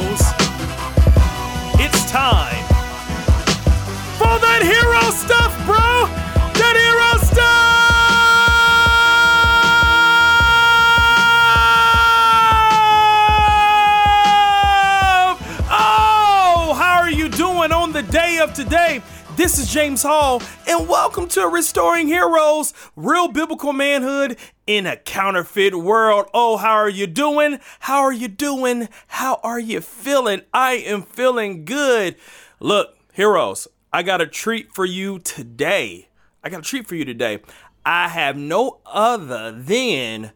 heroes. It's time for that hero stuff, bro. That hero stuff. Oh, how are you doing on the day of today? This is James Hall, and welcome to Restoring Heroes, real biblical manhood in a counterfeit world. Oh, how are you doing? How are you doing? How are you feeling? I am feeling good. Look, heroes, I got a treat for you today. I got a treat for you today. I have no other than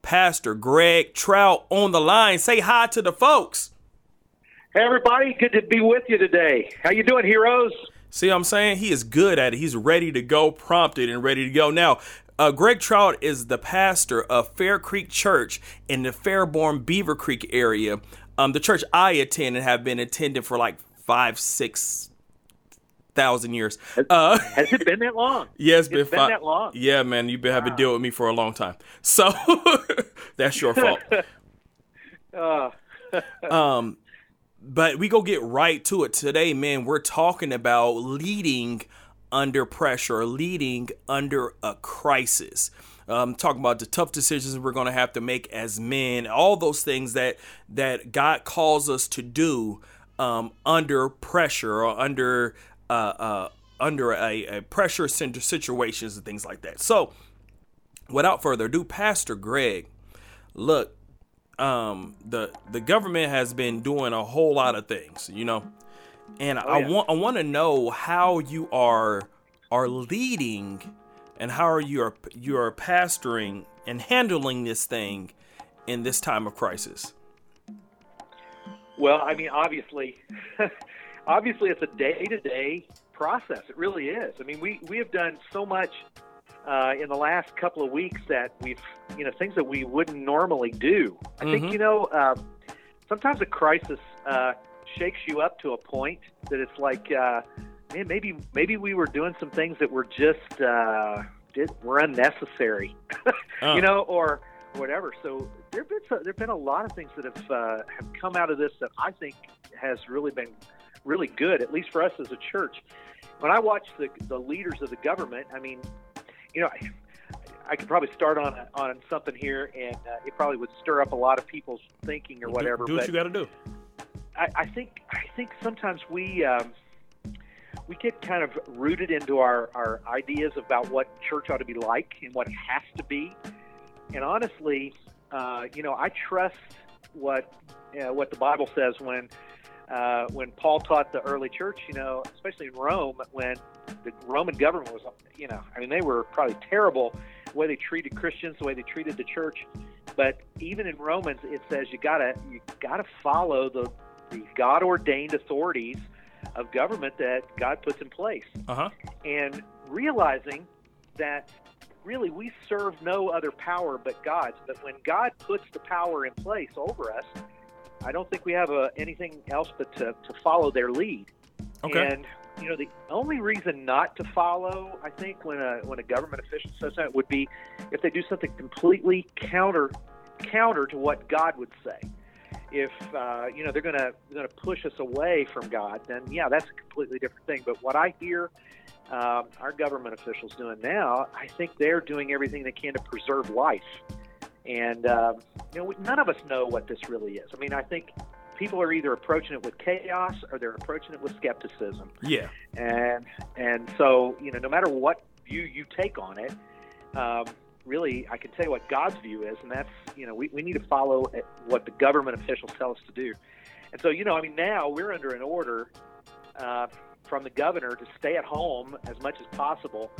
Pastor Greg Trout on the line. Say hi to the folks. Hey everybody, good to be with you today. How you doing, heroes? See what I'm saying? He is good at it. He's ready to go, prompted and ready to go. Now, uh, Greg Trout is the pastor of Fair Creek Church in the Fairborn Beaver Creek area. Um, the church I attend and have been attending for like five, six thousand years. Uh, Has it been that long? yeah, it's been, It's been fi- that long? Yeah, man, you've been having to deal with me for a long time. So that's your fault. Uh, Um, but we go get right to it today, man. We're talking about leading under pressure, leading under a crisis. Um, talking about the tough decisions we're going to have to make as men, all those things that that God calls us to do um, under pressure or under uh, uh, under a, a pressure center situations and things like that. So, without further ado, Pastor Greg, look, um the the government has been doing a whole lot of things you know and i yeah. want i want to know how you are are leading and how are you are you are pastoring and handling this thing in this time of crisis well, I mean, obviously, obviously, it's a day-to-day process. It really is. I mean, we we have done so much uh, in the last couple of weeks that we've, you know, things that we wouldn't normally do. I Mhm. think you know, um, sometimes a crisis uh, shakes you up to a point that it's like, uh, man, maybe maybe we were doing some things that were just uh, did were unnecessary. Uh. you know, or whatever. So there've been so, there've been a lot of things that have uh, have come out of this that I think has really been really good, at least for us as a church. When I watch the the leaders of the government, I mean, you know. I, I could probably start on on something here, and uh, it probably would stir up a lot of people's thinking or Do- whatever. do, what but you got to do I, I think I think sometimes we um, we get kind of rooted into our, our ideas about what church ought to be like and what it has to be. And honestly, uh, you know, I trust what uh, what the Bible says when uh, when Paul taught the early church. You know, especially in Rome, when the Roman government was, you know, I mean, they were probably terrible the way they treated Christians, the way they treated the church. But even in Romans, it says you gotta you gotta follow the the God ordained authorities of government that God puts in place. uh-huh And realizing that really we serve no other power but God's. But when God puts the power in place over us, I don't think we have uh anything else but to, to follow their lead. okay And you know, the only reason not to follow, I think, when a when a government official says that would be if they do something completely counter counter to what God would say. If uh, you know they're gonna they're gonna push us away from God, then yeah, that's a completely different thing. But what I hear um, our government officials doing now, I think they're doing everything they can to preserve life. And um, you know, we, none of us know what this really is. I mean, I think people are either approaching it with chaos or they're approaching it with skepticism. Yeah. And and so you know no matter what view you take on it um, really i can tell you what god's view is and that's you know we, we need to follow what the government officials tell us to do. And so you know i mean now we're under an order uh, from the governor to stay at home as much as possible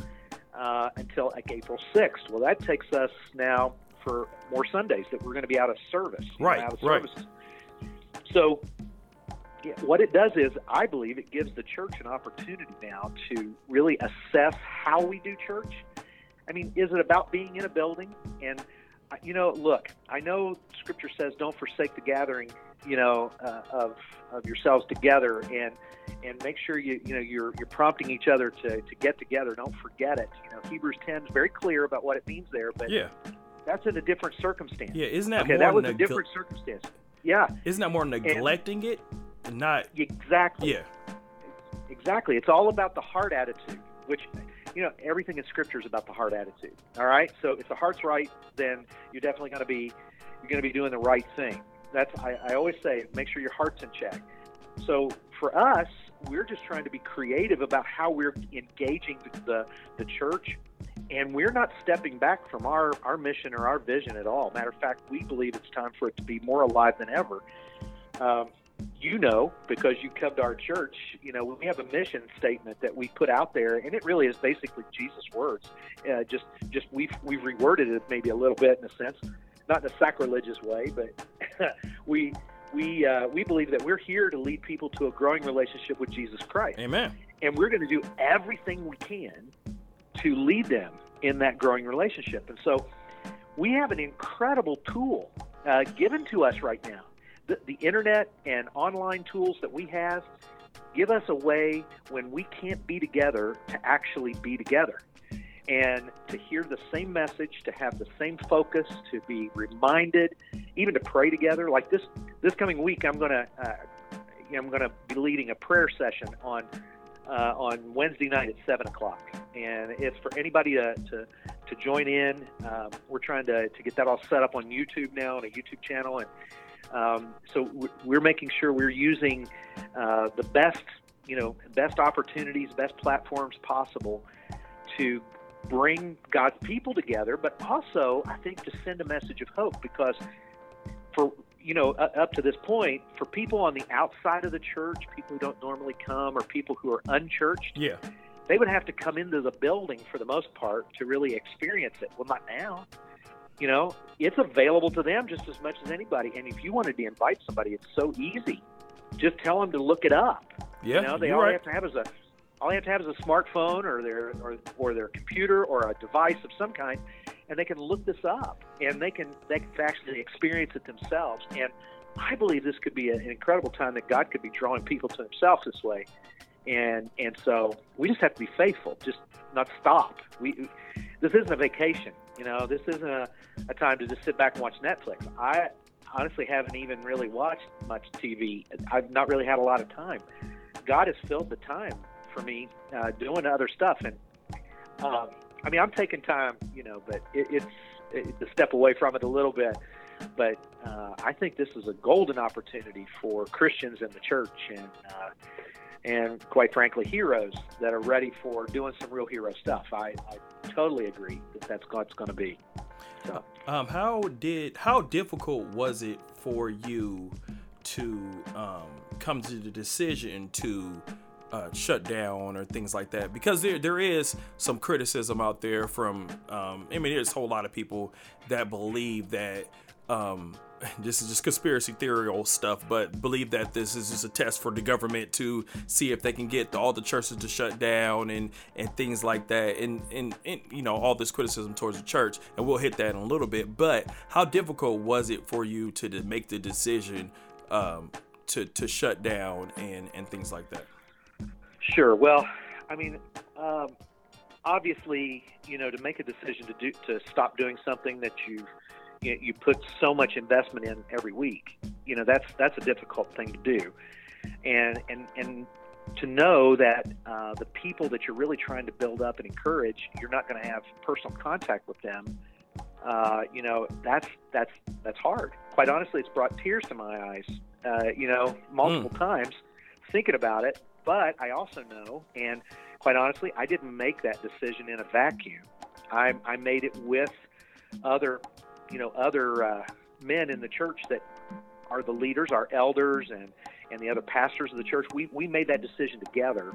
uh, until like april 6th well that takes us now for more sundays that we're going to be out of service know, Right, out of right. services so what it does is, I believe it gives the church an opportunity now to really assess how we do church. I mean, is it about being in a building? And uh, you know, look, I know Scripture says, "Don't forsake the gathering," you know, uh, of of yourselves together, and and make sure you you know you're you're prompting each other to to get together. Don't forget it. You know, Hebrews 10 is very clear about what it means there, but yeah that's in a different circumstance. yeah isn't that okay, that was a neg- different circumstance. Yeah. Isn't that more neglecting and, it? Not exactly. Yeah. Exactly. It's all about the heart attitude, which you know everything in Scripture is about the heart attitude. All right. So if the heart's right, then you're definitely going to be you're going to be doing the right thing. That's I, I always say, make sure your heart's in check. So for us, we're just trying to be creative about how we're engaging the, the church and we're not stepping back from our, our mission or our vision at all. Matter of fact, we believe it's time for it to be more alive than ever. Um, you know, because you come to our church, you know, we have a mission statement that we put out there, and it really is basically Jesus' words. Uh, just, just we've we've reworded it maybe a little bit in a sense, not in a sacrilegious way, but we we uh, we believe that we're here to lead people to a growing relationship with Jesus Christ. Amen. And we're going to do everything we can to lead them in that growing relationship. And so we have an incredible tool uh, given to us right now. The, the internet and online tools that we have give us a way when we can't be together to actually be together and to hear the same message, to have the same focus, to be reminded, even to pray together. Like this this coming week, I'm gonna uh, I'm gonna be leading a prayer session on uh, on Wednesday night at seven o'clock, and it's for anybody to to, to join in. Um, we're trying to to get that all set up on YouTube now on a YouTube channel, and um, so we're making sure we're using uh, the best you know best opportunities, best platforms possible to bring God's people together, but also I think to send a message of hope because for you know up to this point for people on the outside of the church, people who don't normally come or people who are unchurched, yeah. They would have to come into the building for the most part to really experience it. Well, not now. You know, it's available to them just as much as anybody. And if you wanted to invite somebody, it's so easy. Just tell them to look it up. Yeah, you know, they all right. they have to have is a all they have to have is a smartphone or their or, or their computer or a device of some kind, and they can look this up and they can they can actually experience it themselves. And I believe this could be an incredible time that God could be drawing people to Himself this way. And and so we just have to be faithful, just not stop. We this isn't a vacation, you know. This isn't a, a time to just sit back and watch Netflix. I honestly haven't even really watched much TV. I've not really had a lot of time. God has filled the time for me uh, doing other stuff. And um, I mean, I'm taking time, you know, but it, it's it's a step away from it a little bit. But uh, I think this is a golden opportunity for Christians in the church and uh, and quite frankly, heroes that are ready for doing some real hero stuff. I, I totally agree that that's what's going to be. So, um, how did how difficult was it for you to um, come to the decision to uh, shut down or things like that because there there is some criticism out there from um, I mean there's a whole lot of people that believe that um, this is just conspiracy theory old stuff, but believe that this is just a test for the government to see if they can get all the churches to shut down and and things like that, and and, and you know all this criticism towards the church, and we'll hit that in a little bit. But how difficult was it for you to, to make the decision um, to to shut down and and things like that? Sure. Well, I mean, um, obviously, you know, to make a decision to do to stop doing something that you you, you put so much investment in every week, you know, that's that's a difficult thing to do, and and and to know that uh, the people that you're really trying to build up and encourage, you're not going to have personal contact with them. Uh, you know, that's that's that's hard. Quite honestly, it's brought tears to my eyes. Uh, you know, multiple mm. times thinking about it but I also know, and quite honestly, I didn't make that decision in a vacuum. I, I made it with other, you know, other uh, men in the church that are the leaders, our elders, and and the other pastors of the church. We we made that decision together.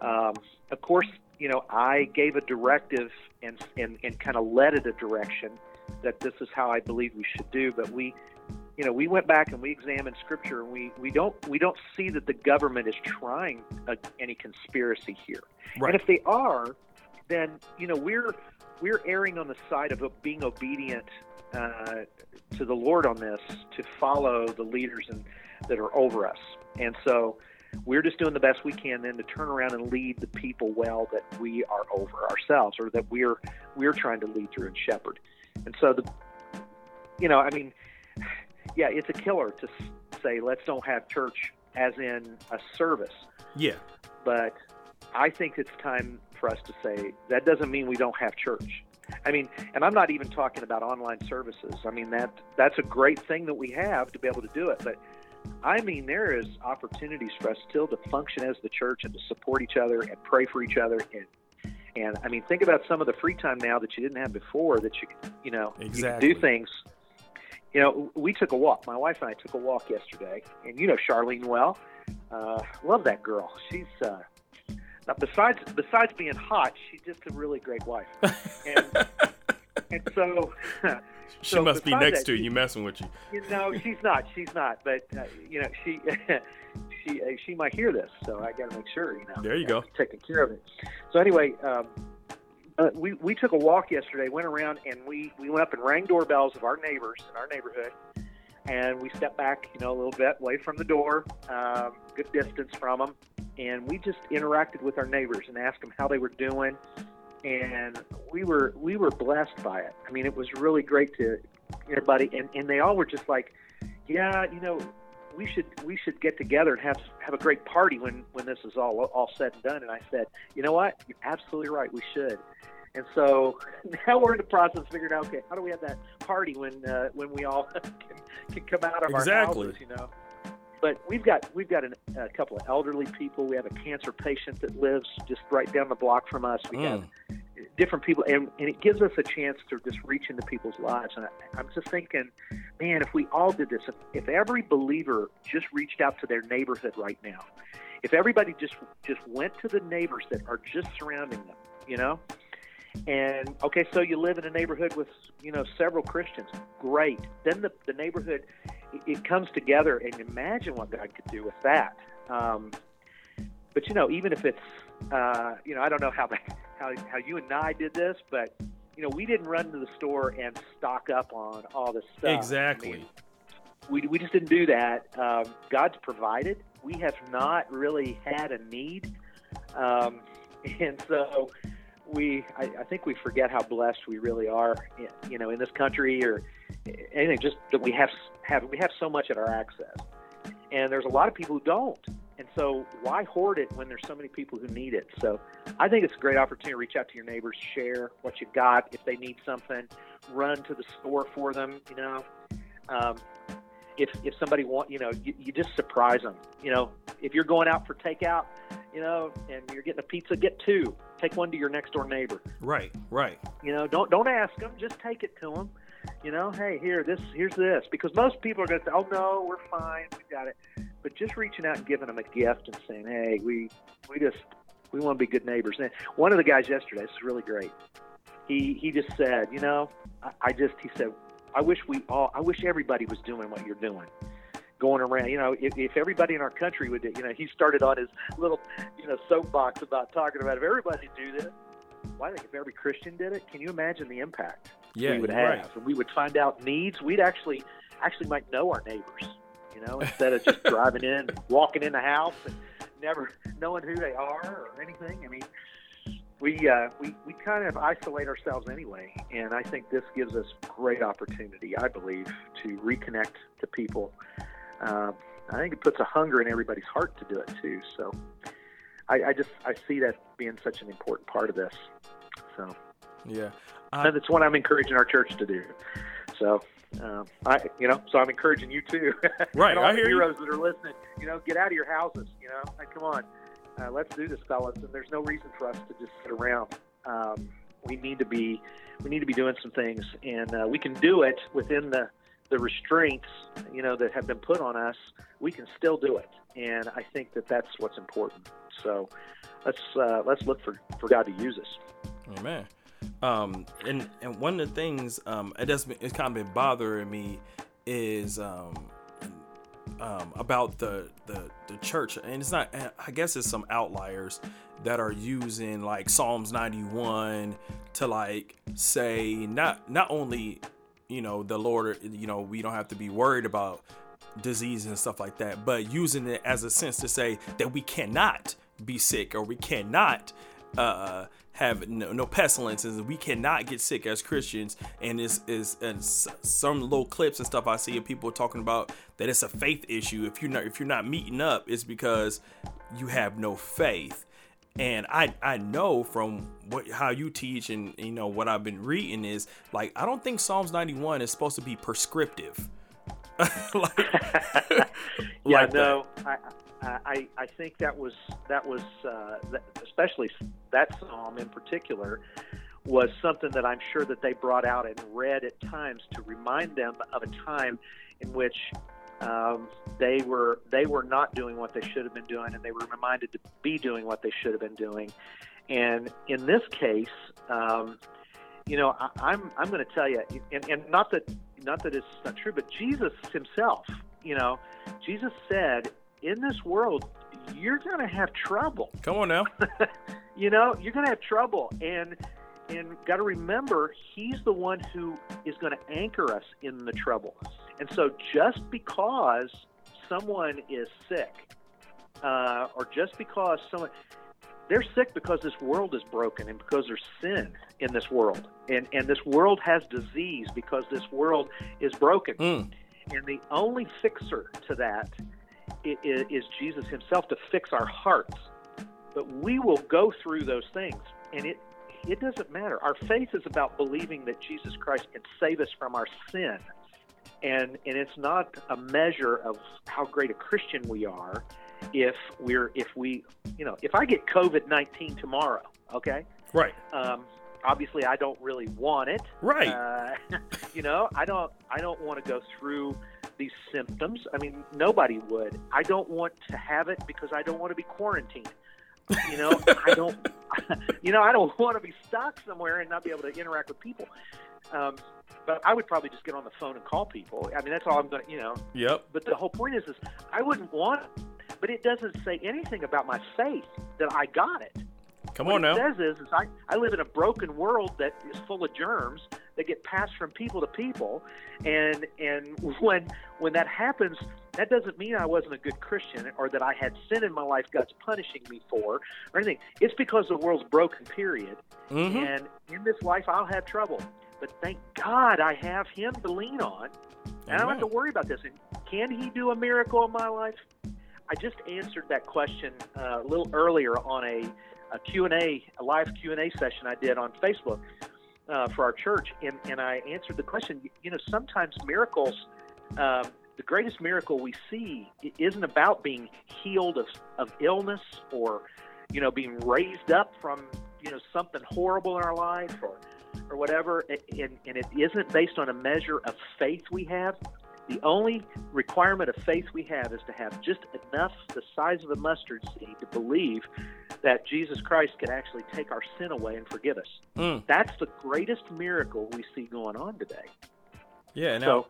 Um, of course, you know, I gave a directive and and and kind of led it a direction that this is how I believe we should do. But we you know, we went back and we examined scripture, and we, we don't we don't see that the government is trying a, any conspiracy here. Right. And if they are, then you know we're we're erring on the side of being obedient uh, to the Lord on this, to follow the leaders and that are over us. And so we're just doing the best we can then to turn around and lead the people well that we are over ourselves, or that we're we're trying to lead through and shepherd. And so the, you know, I mean yeah, it's a killer to say let's don't have church as in a service. Yeah. But I think it's time for us to say that doesn't mean we don't have church. I mean, and I'm not even talking about online services. I mean that that's a great thing that we have to be able to do it, but I mean there is opportunities for us still to function as the church and to support each other and pray for each other and and I mean think about some of the free time now that you didn't have before that you you know exactly. you can do things you know, we took a walk. My wife and I took a walk yesterday, and you know Charlene well. Uh, love that girl. She's uh, now besides besides being hot, she's just a really great wife. And, and so, she so must be next that, to you, messing with you. you know, she's not. She's not. But uh, you know, she she uh, she might hear this, so I got to make sure. You know, there you go, taking care of it. So anyway. Um, uh, we we took a walk yesterday, went around, and we we went up and rang doorbells of our neighbors in our neighborhood, and we stepped back, you know, a little bit away from the door, um, good distance from them, and we just interacted with our neighbors and asked them how they were doing, and we were we were blessed by it. I mean, it was really great to everybody, and and they all were just like, yeah, you know, we should we should get together and have have a great party when when this is all all said and done. And I said, you know what, you're absolutely right, we should. And so now we're in the process of figuring out, okay, how do we have that party when uh, when we all can, can come out of exactly. our houses, you know? But we've got we've got an, a couple of elderly people. We have a cancer patient that lives just right down the block from us. We mm. have different people, and, and it gives us a chance to just reach into people's lives. And I, I'm just thinking, man, if we all did this, if, if every believer just reached out to their neighborhood right now, if everybody just just went to the neighbors that are just surrounding them, you know, and okay, so you live in a neighborhood with you know several Christians. Great. Then the the neighborhood it, comes together, and imagine what God could do with that. Um, but you know, even if it's uh, you know, I don't know how how how you and I did this, but you know, we didn't run to the store and stock up on all this stuff. Exactly. I mean, we we just didn't do that. Um, God's provided. We have not really had a need, um, and so we I, I think we forget how blessed we really are, you know, in this country or anything. Just that we have have we have so much at our access, and there's a lot of people who don't. And so, why hoard it when there's so many people who need it? So, I think it's a great opportunity to reach out to your neighbors, share what you've got. If they need something, run to the store for them. You know, um, if if somebody want, you know, you, you just surprise them. You know, if you're going out for takeout, you know, and you're getting a pizza, get two. Take one to your next door neighbor. Right, right. You know, don't don't ask them. Just take it to them. You know, hey, here, this, here's this, because most people are going to say, oh no, we're fine, we got it. But just reaching out and giving them a gift and saying, hey, we we just we want to be good neighbors. And one of the guys yesterday, this is really great. He he just said, you know, I, I just he said, I wish we all, I wish everybody was doing what you're doing going around. You know, if, if everybody in our country would, you know, he started on his little, you know, soapbox about talking about if everybody do this. Why Well, think if every Christian did it, can you imagine the impact yeah, we would have? Right. And we would find out needs. We'd actually actually might know our neighbors. You know, instead of just driving in, walking in the house, and never knowing who they are or anything. I mean, we uh, we we kind of isolate ourselves anyway, and I think this gives us great opportunity. I believe to reconnect to people uh, I think it puts a hunger in everybody's heart to do it too. So I, I just I see that being such an important part of this. So yeah, uh, and it's what I'm encouraging our church to do. So um, I, you know, so I'm encouraging you too. Right, all I the hear heroes you. that are listening. You know, get out of your houses. You know, like, come on, uh, let's do this, fellas. And there's no reason for us to just sit around. Um, we need to be, we need to be doing some things, and uh, we can do it within the the restraints, you know, that have been put on us, we can still do it. And I think that that's what's important. So let's uh, let's look for, for God to use us. Amen. Um, and and one of the things um, it does it's kind of been bothering me is um, um, about the, the the church, and it's not. I guess it's some outliers that are using like Psalms 91 to like say not not only you know the lord you know we don't have to be worried about disease and stuff like that but using it as a sense to say that we cannot be sick or we cannot uh, have no, no pestilences. We cannot get sick as Christians. And is is and some little clips and stuff I see of people talking about that it's a faith issue. If you're not if you're not meeting up, it's because you have no faith. And I I know from what how you teach and you know what I've been reading is like I don't think Psalms 91 is supposed to be prescriptive. like, yeah, like no, I, I I think that was that was uh, especially that psalm in particular was something that I'm sure that they brought out and read at times to remind them of a time in which um, they were they were not doing what they should have been doing, and they were reminded to be doing what they should have been doing. And in this case, um, you know, I, I'm I'm going to tell you, and, and not that not that it's not true, but Jesus Himself, you know, Jesus said, "In this world, you're going to have trouble." Come on now. you know, you're going to have trouble, and and got to remember, He's the one who is going to anchor us in the trouble. And so, just because someone is sick, uh, or just because someone they're sick because this world is broken and because there's sin in this world, and and this world has disease because this world is broken. Mm. And the only fixer to that is, is Jesus Himself to fix our hearts. But we will go through those things, and it it doesn't matter. Our faith is about believing that Jesus Christ can save us from our sin and and it's not a measure of how great a Christian we are if we're if we you know if I get COVID nineteen tomorrow, okay, right. Um, obviously, I don't really want it, right? Uh, you know, I don't I don't want to go through these symptoms. I mean, nobody would. I don't want to have it because I don't want to be quarantined. You know, I don't. You know, I don't want to be stuck somewhere and not be able to interact with people. Um, but I would probably just get on the phone and call people. I mean, that's all I'm going to, you know. Yep. But the whole point is, is I wouldn't want it, but it doesn't say anything about my faith that I got it. Come what on now. It says is, is I, I live in a broken world that is full of germs that get passed from people to people, and and when when that happens, that doesn't mean I wasn't a good Christian or that I had sin in my life God's punishing me for or anything. It's because the world's broken. Period. Mm-hmm. And in this life, I'll have trouble. But thank God I have Him to lean on. And I don't have to worry about this. And can He do a miracle in my life? I just answered that question uh, a little earlier on a, a Q&A, a live Q&A session I did on Facebook uh, for our church. And, and I answered the question, you know, sometimes miracles, um, the greatest miracle we see isn't about being healed of, of illness or, you know, being raised up from, you know, something horrible in our life or – or whatever, and, and it isn't based on a measure of faith we have. The only requirement of faith we have is to have just enough, the size of a mustard seed, to believe that Jesus Christ can actually take our sin away and forgive us. Mm. That's the greatest miracle we see going on today. Yeah. Now,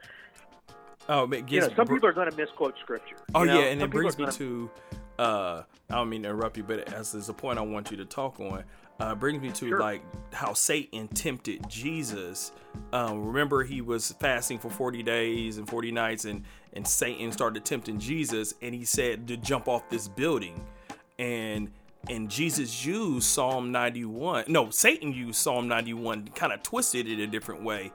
so, oh, you know, some people are going to misquote scripture. Oh know? yeah, and some it brings me gonna... to. Uh, I don't mean to interrupt you, but as there's a point I want you to talk on uh, brings me to sure. like how Satan tempted Jesus. Um, remember, he was fasting for 40 days and 40 nights, and and Satan started tempting Jesus, and he said to jump off this building, and and Jesus used Psalm 91. No, Satan used Psalm 91, kind of twisted it a different way.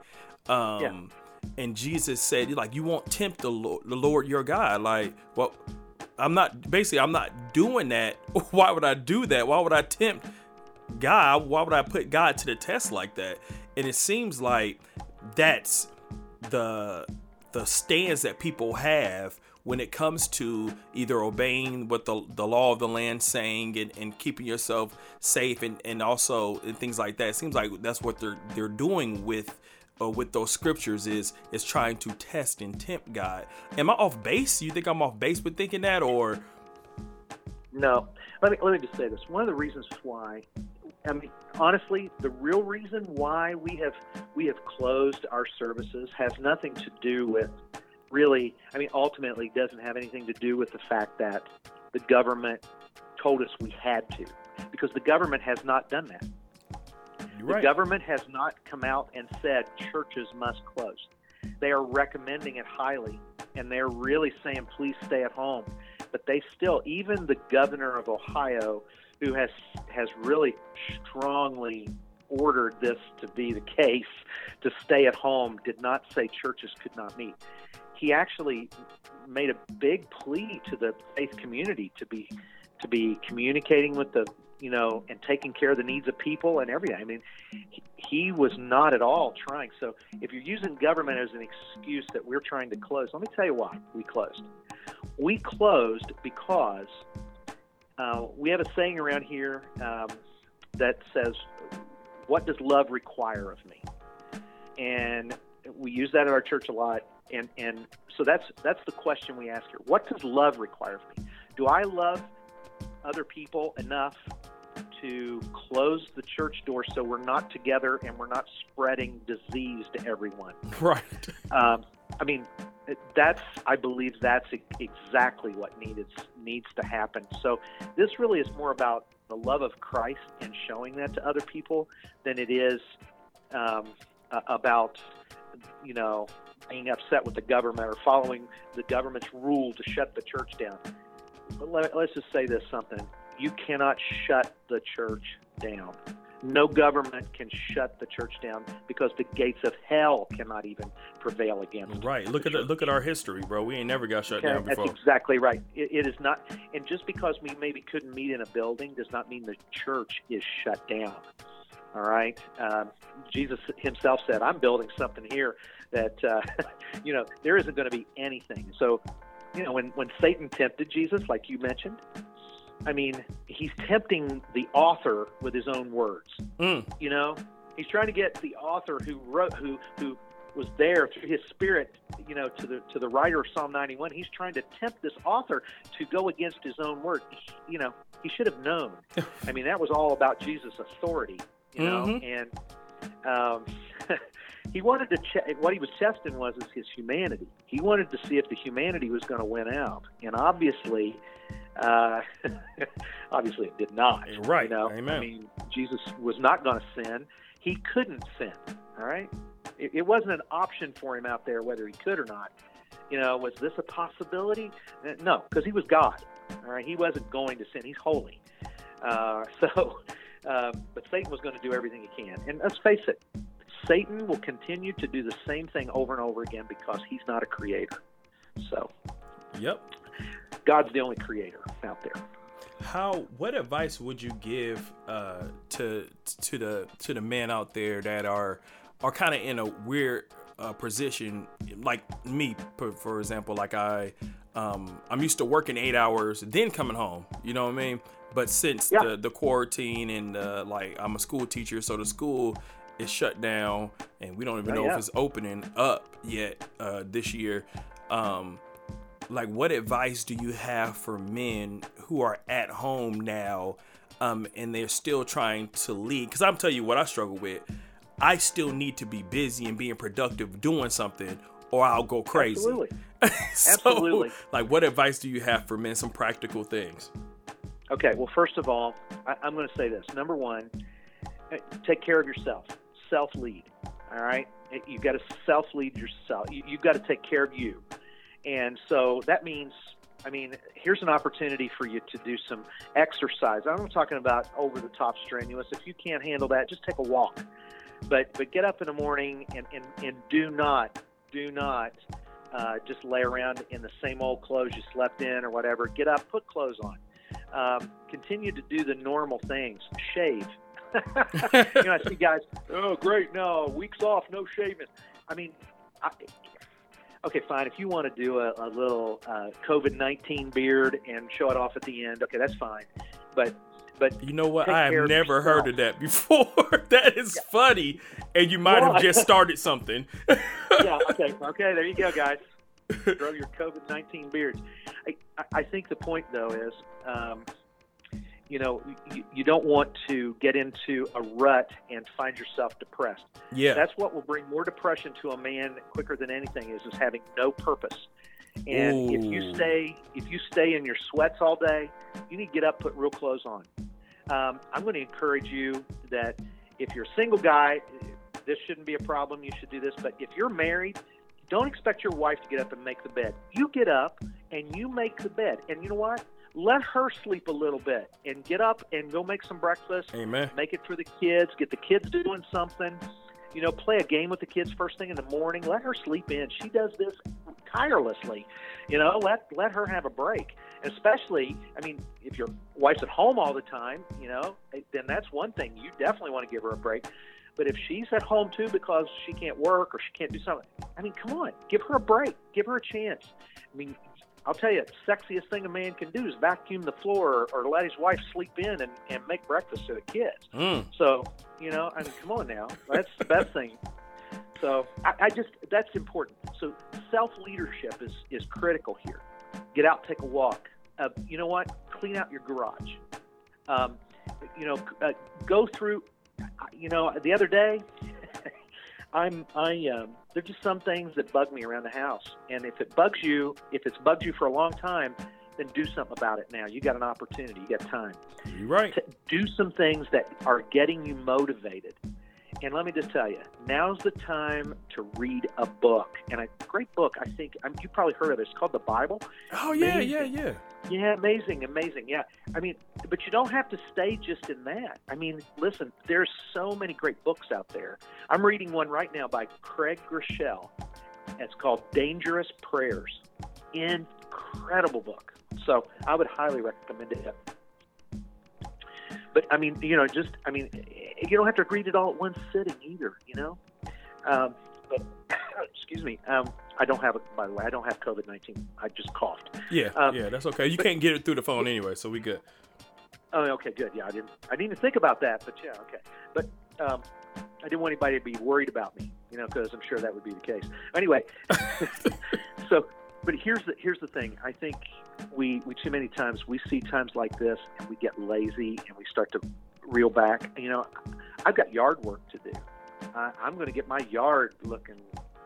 Um, yeah. And Jesus said, like, you won't tempt the Lord, the Lord your God. Like, well, I'm not. Basically, I'm not doing that. Why would I do that? Why would I tempt? God, why would I put God to the test like that? And it seems like that's the the stance that people have when it comes to either obeying what the, the law of the land saying and, and keeping yourself safe and, and also and things like that. It seems like that's what they're they're doing with uh, with those scriptures is is trying to test and tempt God. Am I off base? You think I'm off base with thinking that or no? Let me let me just say this. One of the reasons why I mean, honestly, the real reason why we have we have closed our services has nothing to do with really. I mean, ultimately, doesn't have anything to do with the fact that the government told us we had to, because the government has not done that. You're the right. government has not come out and said churches must close. They are recommending it highly, and they're really saying please stay at home. But they still, even the governor of Ohio who has has really strongly ordered this to be the case to stay at home did not say churches could not meet. He actually made a big plea to the faith community to be to be communicating with the you know and taking care of the needs of people and everything. I mean, he, was not at all trying. So if you're using government as an excuse that we're trying to close, let me tell you why we closed. We closed because uh, we have a saying around here um, that says, "What does love require of me?" And we use that at our church a lot. And and so that's that's the question we ask here. What does love require of me? Do I love other people enough to close the church door so we're not together and we're not spreading disease to everyone? Right. Um, I mean, that's I believe that's exactly what needed needs to happen. So this really is more about the love of Christ and showing that to other people than it is um, about you know being upset with the government or following the government's rule to shut the church down. But let, let's just say this something: you cannot shut the church down. No government can shut the church down because the gates of hell cannot even prevail against. Right. Look at the, look at our history, bro. We ain't never got shut okay, down before. That's exactly right. It, it is not, and just because we maybe couldn't meet in a building does not mean the church is shut down. All right. Um, Jesus Himself said, "I'm building something here that uh, you know there isn't going to be anything." So, you know, when when Satan tempted Jesus, like you mentioned, I mean, he's tempting the author with his own words. Mm. You know, he's trying to get the author who wrote, who who was there through his spirit, you know, to the to the writer of Psalm 91. He's trying to tempt this author to go against his own word. You know, he should have known. I mean, that was all about Jesus' authority. You know, mm-hmm. and um, he wanted to check. What he was testing was is his humanity. He wanted to see if the humanity was going to win out, and obviously uh, obviously, it did not. Right. You know? Amen. I mean, Jesus was not going to sin. He couldn't sin. All right. It, it wasn't an option for him out there whether he could or not. You know, was this a possibility? Uh, no, because he was God. All right. He wasn't going to sin. He's holy. Uh, so, uh, but Satan was going to do everything he can. And let's face it, Satan will continue to do the same thing over and over again because he's not a creator. So, yep. God's the only creator out there. How? What advice would you give uh, to to the to the men out there that are are kind of in a weird uh, position, like me, for, for example? Like I, um, I'm used to working eight hours, then coming home. You know what I mean? But since yeah. the the quarantine and uh, like I'm a school teacher, so the school is shut down, and we don't even oh, know yeah. if it's opening up yet uh, this year. Um, like what advice do you have for men who are at home now um, and they're still trying to lead because i'm telling you what i struggle with i still need to be busy and being productive doing something or i'll go crazy absolutely so, absolutely like what advice do you have for men some practical things okay well first of all I, i'm going to say this number one eh, take care of yourself self lead all right You've got to self lead yourself you, you've got to take care of you and so that means, I mean, here's an opportunity for you to do some exercise. I'm talking about over the top strenuous. If you can't handle that, just take a walk. But but get up in the morning and, and, and do not do not uh, just lay around in the same old clothes you slept in or whatever. Get up, put clothes on. Um, continue to do the normal things. Shave. you know, I see guys. Oh, great! No weeks off, no shaving. I mean, I, okay, fine. If you want to do a, a little uh, COVID nineteen beard and show it off at the end, okay, that's fine. But but you know what? I have never heard of that before. that is yeah. funny, and you might have just started something. yeah. Okay. Okay. There you go, guys. Grow your COVID nineteen beards. I, I think the point though is. Um, you know, you, you, don't want to get into a rut and find yourself depressed. Yeah, that's what will bring more depression to a man quicker than anything is is having no purpose. And Ooh. if you stay if you stay in your sweats all day, you need to get up, put real clothes on. Um, I'm going to encourage you that if you're a single guy, this shouldn't be a problem. You should do this. But if you're married, don't expect your wife to get up and make the bed. You get up and you make the bed. And you know what? let her sleep a little bit and get up and go make some breakfast. Amen. Make it for the kids. Get the kids doing something. You know, play a game with the kids first thing in the morning. Let her sleep in. She does this tirelessly. You know, let let her have a break. Especially, I mean, if your wife's at home all the time, you know, then that's one thing. You definitely want to give her a break. But if she's at home too because she can't work or she can't do something, I mean, come on, give her a break, give her a chance. I mean, I'll tell you, sexiest thing a man can do is vacuum the floor or, or let his wife sleep in and, and make breakfast for the kids. Mm. So, you know, I mean, come on now, that's the best thing. So I, I just that's important. So self leadership is is critical here. Get out, take a walk. Uh, you know what? Clean out your garage. Um, you know, uh, go through. You know, the other day, I'm I um, there's just some things that bug me around the house, and if it bugs you, if it's bugged you for a long time, then do something about it now. You got an opportunity. You got time. You're right. To do some things that are getting you motivated. And let me just tell you, now's the time to read a book. And a great book, I think, um, I mean, you probably heard of it. It's called the Bible. Oh yeah, Amazing. yeah, yeah. Yeah, amazing, amazing. Yeah. I mean, but you don't have to stay just in that. I mean, listen, there's so many great books out there. I'm reading one right now by Craig Groeschel. It's called Dangerous Prayers. Incredible book. So I would highly recommend it. But I mean, you know, just I mean, you don't have to read it all at one sitting either. You know. Um, but excuse me. Um, I don't have it. By the way, I don't have COVID nineteen. I just coughed. Yeah, Um, yeah, that's okay. You but- can't get it through the phone anyway, so we good. Oh, okay, good. Yeah, I didn't. I didn't even think about that, but yeah, okay. But um, I didn't want anybody to be worried about me, you know, because I'm sure that would be the case. Anyway, so, but here's the here's the thing. I think we we too many times we see times like this and we get lazy and we start to reel back. You know, I've got yard work to do. I, I'm going to get my yard looking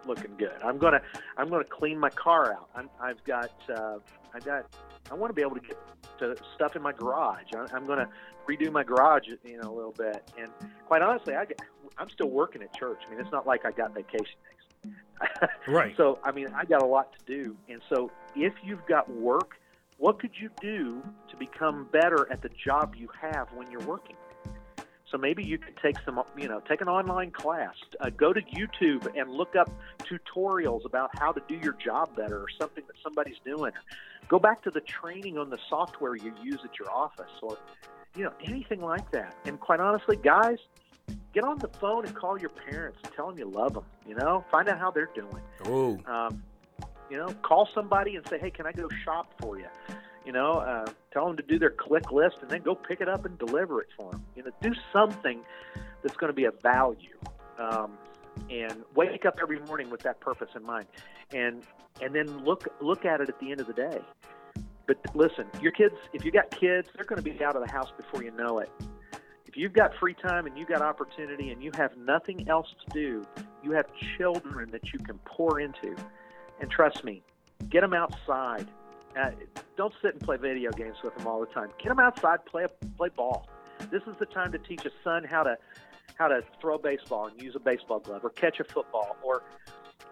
looking good. I'm gonna I'm gonna clean my car out. I'm, I've got uh, I've got I want to be able to get to stuff in my garage. I, I'm going to redo my garage, you know, a little bit. And quite honestly, I I'm still working at church. I mean, it's not like I got vacation. Right. So, I mean, I got a lot to do. And so, if you've got work, what could you do to become better at the job you have when you're working? So maybe you could take some, you know, take an online class, uh, go to YouTube and look up tutorials about how to do your job better or something that somebody's doing. Go back to the training on the software you use at your office or, you know, anything like that. And quite honestly, guys, get on the phone and call your parents and tell them you love them. You know, find out how they're doing. Oh, Um, you know, call somebody and say, "Hey, can I go shop for you?" You know, uh, tell them to do their click list and then go pick it up and deliver it for them. You know, do something that's going to be of value, um, and wake up every morning with that purpose in mind, and and then look look at it at the end of the day. But listen, your kids, if you got kids, they're going to be out of the house before you know it. If you've got free time and you've got opportunity and you have nothing else to do, you have children that you can pour into. And trust me, get them outside. Uh, don't sit and play video games with them all the time. Get them outside, play play ball. This is the time to teach a son how to how to throw baseball and use a baseball glove, or catch a football, or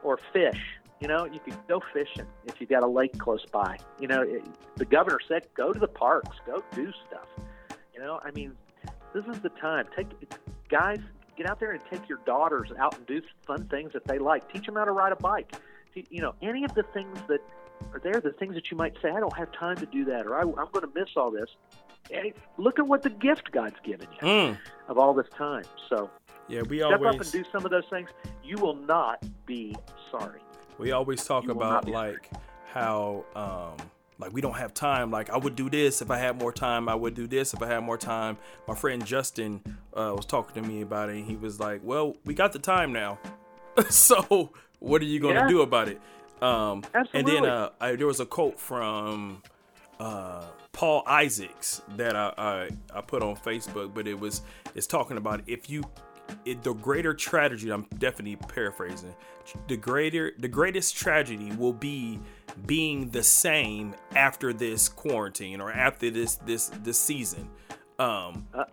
or fish. You know, you could go fishing if you've got a lake close by. You know, it, the governor said go to the parks, go do stuff. You know, I mean, this is the time. Take guys, get out there and take your daughters out and do fun things that they like. Teach them how to ride a bike. You know, any of the things that are there, the things that you might say, I don't have time to do that, or I, I'm going to miss all this. Hey, look at what the gift God's given you mm. of all this time. So yeah. We step up and do some of those things. You will not be sorry. we always talk You about like how um like we don't have time. Like I would do this if I had more time. I would do this if I had more time. My friend Justin uh, was talking to me about it. and He was like, "Well, we got the time now, so what are you going to Yeah. do about it?" Um, and then uh, I, there was a quote from uh, Paul Isaacs that I, I I put on Facebook, but it was it's talking about if you it, the greater tragedy. I'm definitely paraphrasing. The greater the greatest tragedy will be being the same after this quarantine or after this this this season. Um, Uh,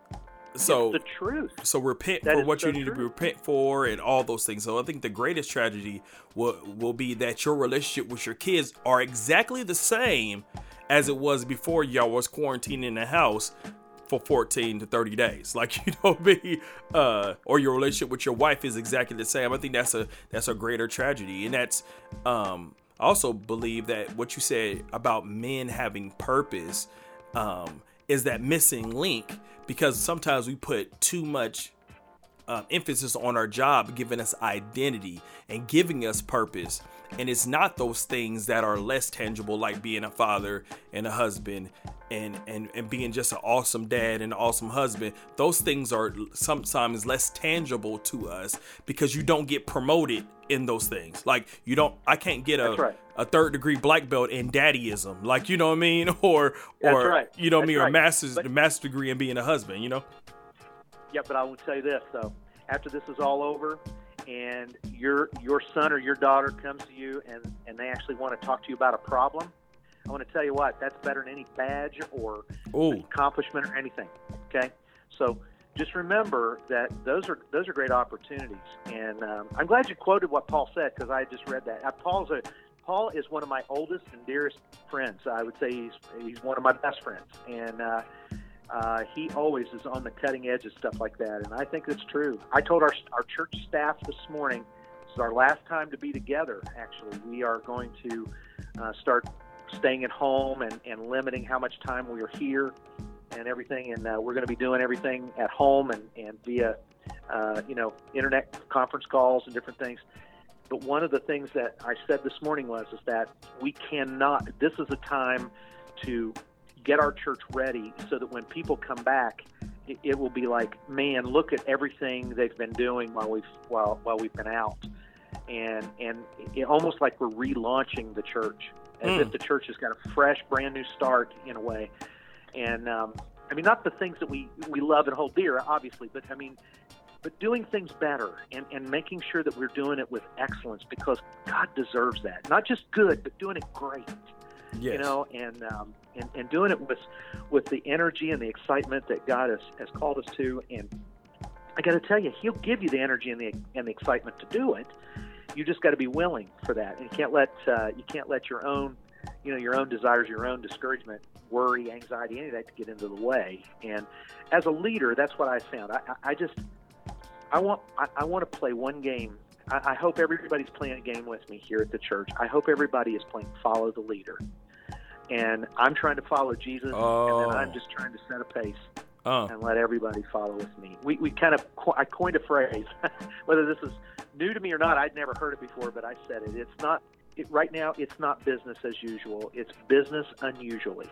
so the truth. so repent That for what you need to repent for and all those things. So I think the greatest tragedy will will be that your relationship with your kids are exactly the same as it was before y'all was quarantined in the house for 14 to 30 days like you know me uh or your relationship with your wife is exactly the same i think that's a that's a greater tragedy and that's um I also believe that what you said about men having purpose um is that missing link because sometimes we put too much um, emphasis on our job, giving us identity and giving us purpose. And it's not those things that are less tangible, like being a father and a husband and, and, and being just an awesome dad and an awesome husband. Those things are sometimes less tangible to us because you don't get promoted in those things. Like you don't, I can't get a, right. a third degree black belt in daddyism. Like, you know what I mean? Or, or, right. you know what I mean? Or right. master's, But- master degree in being a husband, you know? Yeah, but I will tell you this though: after this is all over, and your your son or your daughter comes to you and and they actually want to talk to you about a problem, I want to tell you what that's better than any badge or Oh, accomplishment or anything. Okay, so just remember that those are those are great opportunities, and um, I'm glad you quoted what Paul said because I just read that. Uh, Paul's a Paul is one of my oldest and dearest friends. I would say he's he's one of my best friends, and uh, uh, he always is on the cutting edge of stuff like that, and I think it's true. I told our our church staff this morning. This is our last time to be together. Actually, we are going to uh, start staying at home and, and limiting how much time we are here and everything. And uh, we're going to be doing everything at home and, and via, uh, you know, internet conference calls and different things. But one of the things that I said this morning was is that we cannot. This is a time to get our church ready so that when people come back, it, it will be like, man, look at everything they've been doing while we've while while we've been out, and and it, almost like we're relaunching the church as Mm. if the church has got a fresh, brand new start in a way. And um, I mean, not the things that we we love and hold dear, obviously, but I mean, but doing things better and, and making sure that we're doing it with excellence because God deserves that. Not just good, but doing it great. Yes. You know, and, um, and and doing it with with the energy and the excitement that God has, has called us to. And I got to tell you, He'll give you the energy and the and the excitement to do it. You just got to be willing for that. And you can't let uh, you can't let your own you know your own desires, your own discouragement, worry, anxiety, any of that to get into the way. And as a leader, that's what I found. I, I, I just I want I, I want to play one game. I, I hope everybody's playing a game with me here at the church. I hope everybody is playing follow the leader. And I'm trying to follow Jesus, and Oh. then I'm just trying to set a pace Uh, and let everybody follow with me. We, we kind of co- I coined a phrase, whether this is new to me or not. I'd never heard it before, but I said it. It's not it, right now. It's not business as usual. It's business unusually,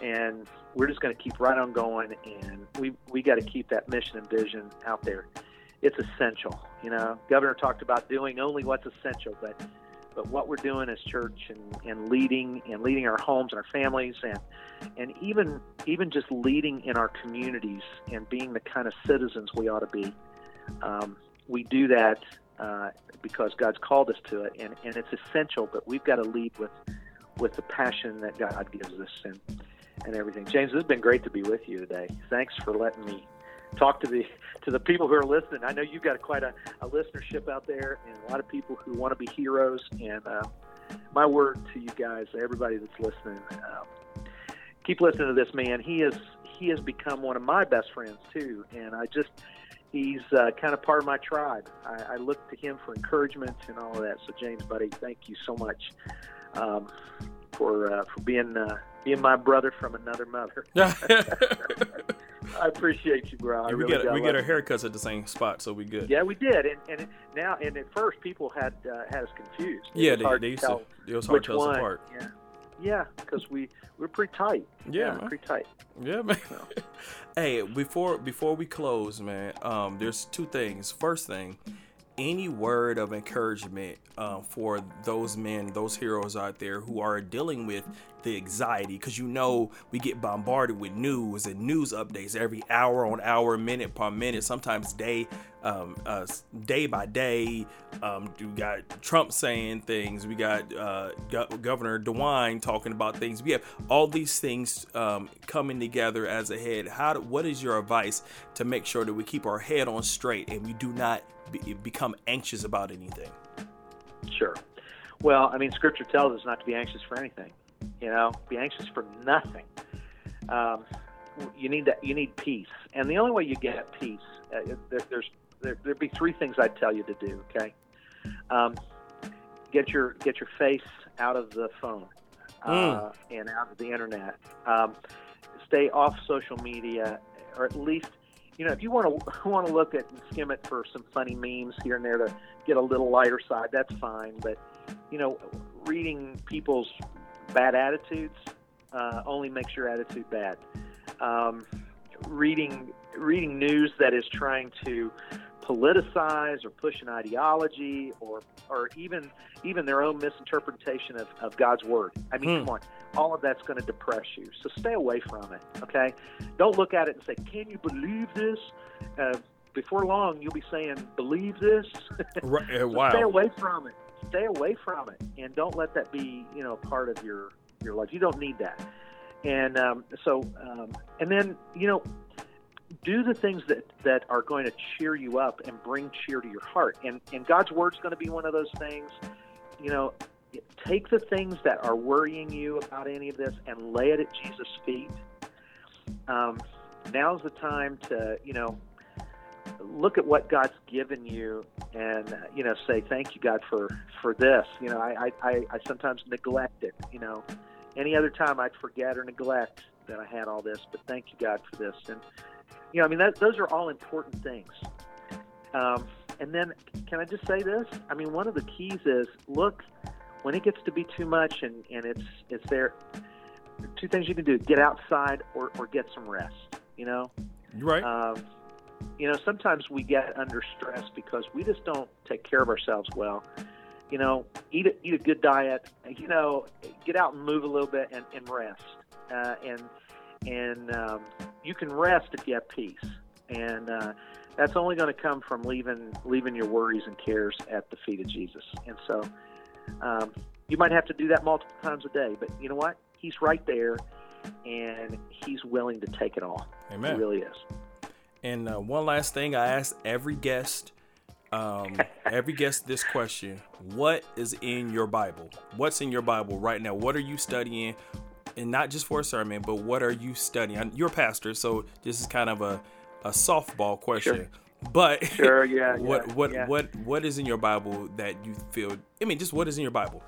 and we're just going to keep right on going. And we we got to keep that mission and vision out there. It's essential. You know, Governor talked about doing only what's essential, but but what we're doing as church and, and leading and leading our homes and our families and and even even just leading in our communities and being the kind of citizens we ought to be. Um, we do that uh, because God's called us to it, and, and it's essential. But we've got to lead with with the passion that God gives us and and everything. James, it's been great to be with you today. Thanks for letting me talk to the to the people who are listening. I know you've got quite a, a listenership out there, and a lot of people who want to be heroes. And uh, my word to you guys, everybody that's listening, um, keep listening to this man. He is he has become one of my best friends too, and I just he's uh, kind of part of my tribe. I, I look to him for encouragement and all of that. So James, buddy, thank you so much um, for uh, for being uh, being my brother from another mother. I appreciate you, bro. I we really get we get our haircuts at the same spot, so we good. Yeah, we did, and and now and at first people had uh, had us confused. It yeah. They, they to used tell to. It was hard to tell us one. apart. Yeah, yeah, because we we're pretty tight. Yeah, man. pretty tight. Yeah, man. hey, before before we close, man, um, there's two things. First thing, any word of encouragement uh, for those men, those heroes out there who are dealing with the anxiety, because you know we get bombarded with news and news updates every hour on hour, minute per minute, sometimes day, um, uh, day by day. Um, we got Trump saying things. We got uh, Go- Governor DeWine talking about things. We have all these things um, coming together as a head. How? Do, what is your advice to make sure that we keep our head on straight and we do not be, become anxious about anything? Sure. Well, I mean, Scripture tells us not to be anxious for anything, You know, be anxious for nothing. Um, you need that. You need peace, and the only way you get peace, uh, there, there's there, there'd be three things I'd tell you to do. Okay, um, get your get your face out of the phone uh, Mm. and out of the internet. Um, stay off social media, or at least, you know, if you want to want to look at and skim it for some funny memes here and there to get a little lighter side, that's fine. But you know, reading people's bad attitudes uh, only makes your attitude bad. Um, reading reading news that is trying to politicize or push an ideology or or even even their own misinterpretation of, of God's word. I mean, Hmm. come on, all of that's going to depress you. So stay away from it. Okay, don't look at it and say, "Can you believe this?" Uh, before long, you'll be saying, "Believe this." Right, So wow. Stay away from it. Stay away from it, and don't let that be you know part of your your life. You don't need that. And um, so, um, and then you know, do the things that that are going to cheer you up and bring cheer to your heart. And and God's word's going to be one of those things. You know, take the things that are worrying you about any of this and lay it at Jesus' feet. Um, now's the time to you know look at what God's given you and uh, you know say thank you God for for this you know I, I I I sometimes neglect it you know any other time I'd forget or neglect that I had all this but thank you God for this and you know I mean that those are all important things um, and then can I just say this I mean one of the keys is look when it gets to be too much and and it's it's there two things you can do get outside or or get some rest you know Right. um, you know, sometimes we get under stress because we just don't take care of ourselves well. You know, eat a, eat a good diet. You know, get out and move a little bit and, and rest. Uh, and and um, you can rest if you have peace. And uh, that's only going to come from leaving leaving your worries and cares at the feet of Jesus. And so, um, you might have to do that multiple times a day. But you know what? He's right there, and he's willing to take it all. Amen. He really is. And uh, one last thing, I asked every guest, um, every guest this question: What is in your Bible? What's in your Bible right now? What are you studying? And not just for a sermon, but what are you studying? You're a pastor, so this is kind of a, a softball question. But Sure, yeah, what yeah, what yeah. what what is in your Bible that you feel? I mean, just what is in your Bible?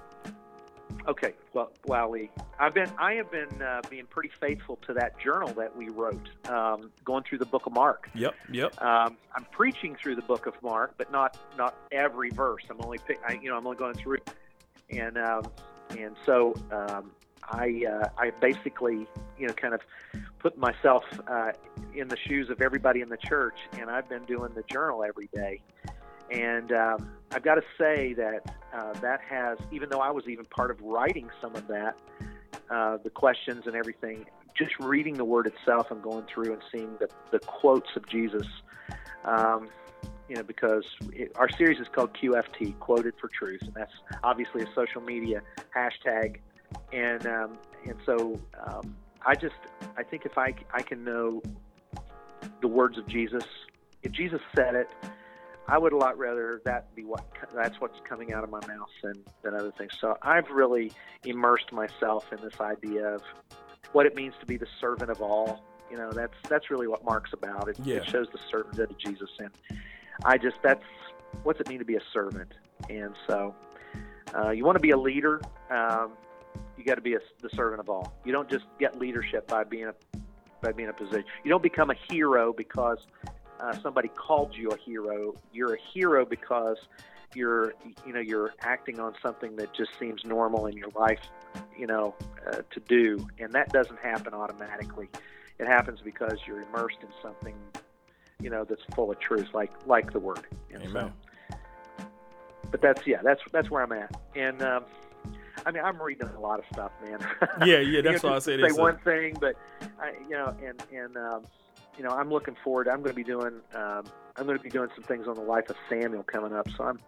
Okay, well, wow, Lee, I've been I have been uh, being pretty faithful to that journal that we wrote, um, going through the Book of Mark. Yep, yep. Um, I'm preaching through the Book of Mark, but not not every verse. I'm only pick, I, you know I'm only going through, and um, and so um, I uh, I basically you know kind of put myself uh, in the shoes of everybody in the church, and I've been doing the journal every day. And um, I've got to say that uh, that has, even though I was even part of writing some of that, uh, the questions and everything, just reading the word itself and going through and seeing the, the quotes of Jesus, um, you know, because it, our series is called QFT, Quoted for Truth, and that's obviously a social media hashtag. And um, and so um, I just I think if I I can know the words of Jesus, if Jesus said it, I would a lot rather that be what that's what's coming out of my mouth than than other things. So I've really immersed myself in this idea of what it means to be the servant of all. You know, that's that's really what Mark's about. It, Yeah. it shows the servanthood of Jesus, and I just that's what's it mean to be a servant. And so, uh, you want to be a leader, um, you got to be a, the servant of all. You don't just get leadership by being a by being a position. You don't become a hero because uh, somebody called you a hero. You're a hero because you're you know you're acting on something that just seems normal in your life, you know, uh, to do, and that doesn't happen automatically. It happens because you're immersed in something, you know, that's full of truth, like like the Word. And so- Amen. but that's yeah, that's that's where I'm at, and um, I mean I'm reading a lot of stuff, man. Yeah, yeah. You That's know, why I said say one thing, but I, you know, and and um, you know, I'm looking forward. I'm going to be doing um, I'm going to be doing some things on the life of Samuel coming up. So I'm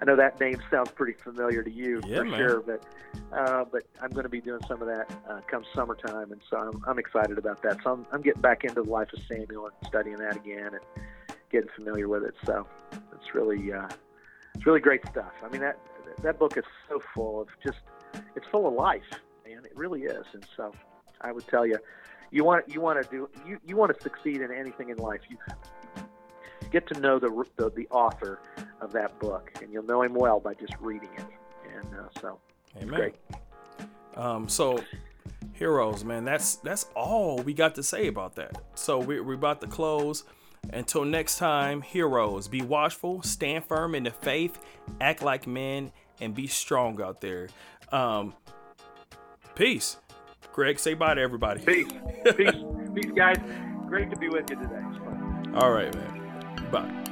I know that name sounds pretty familiar to you Yeah, for man. sure, but uh, but I'm going to be doing some of that uh, come summertime, and so I'm, I'm excited about that. So I'm, I'm getting back into the life of Samuel and studying that again and getting familiar with it. So it's really uh, it's really great stuff. I mean that that book is so full of just it's full of life, man. It really is. And so, I would tell you, you want you want to do you, you want to succeed in anything in life. You get to know the, the the author of that book, and you'll know him well by just reading it. And uh, so, Amen. great. Um, so heroes, man, that's that's all we got to say about that. So we, we're about to close. Until next time, heroes, be watchful, stand firm in the faith, act like men, and be strong out there. Um, peace. Greg, say bye to everybody. Peace. Peace. Peace, guys. Great to be with you today. All right, man. Bye.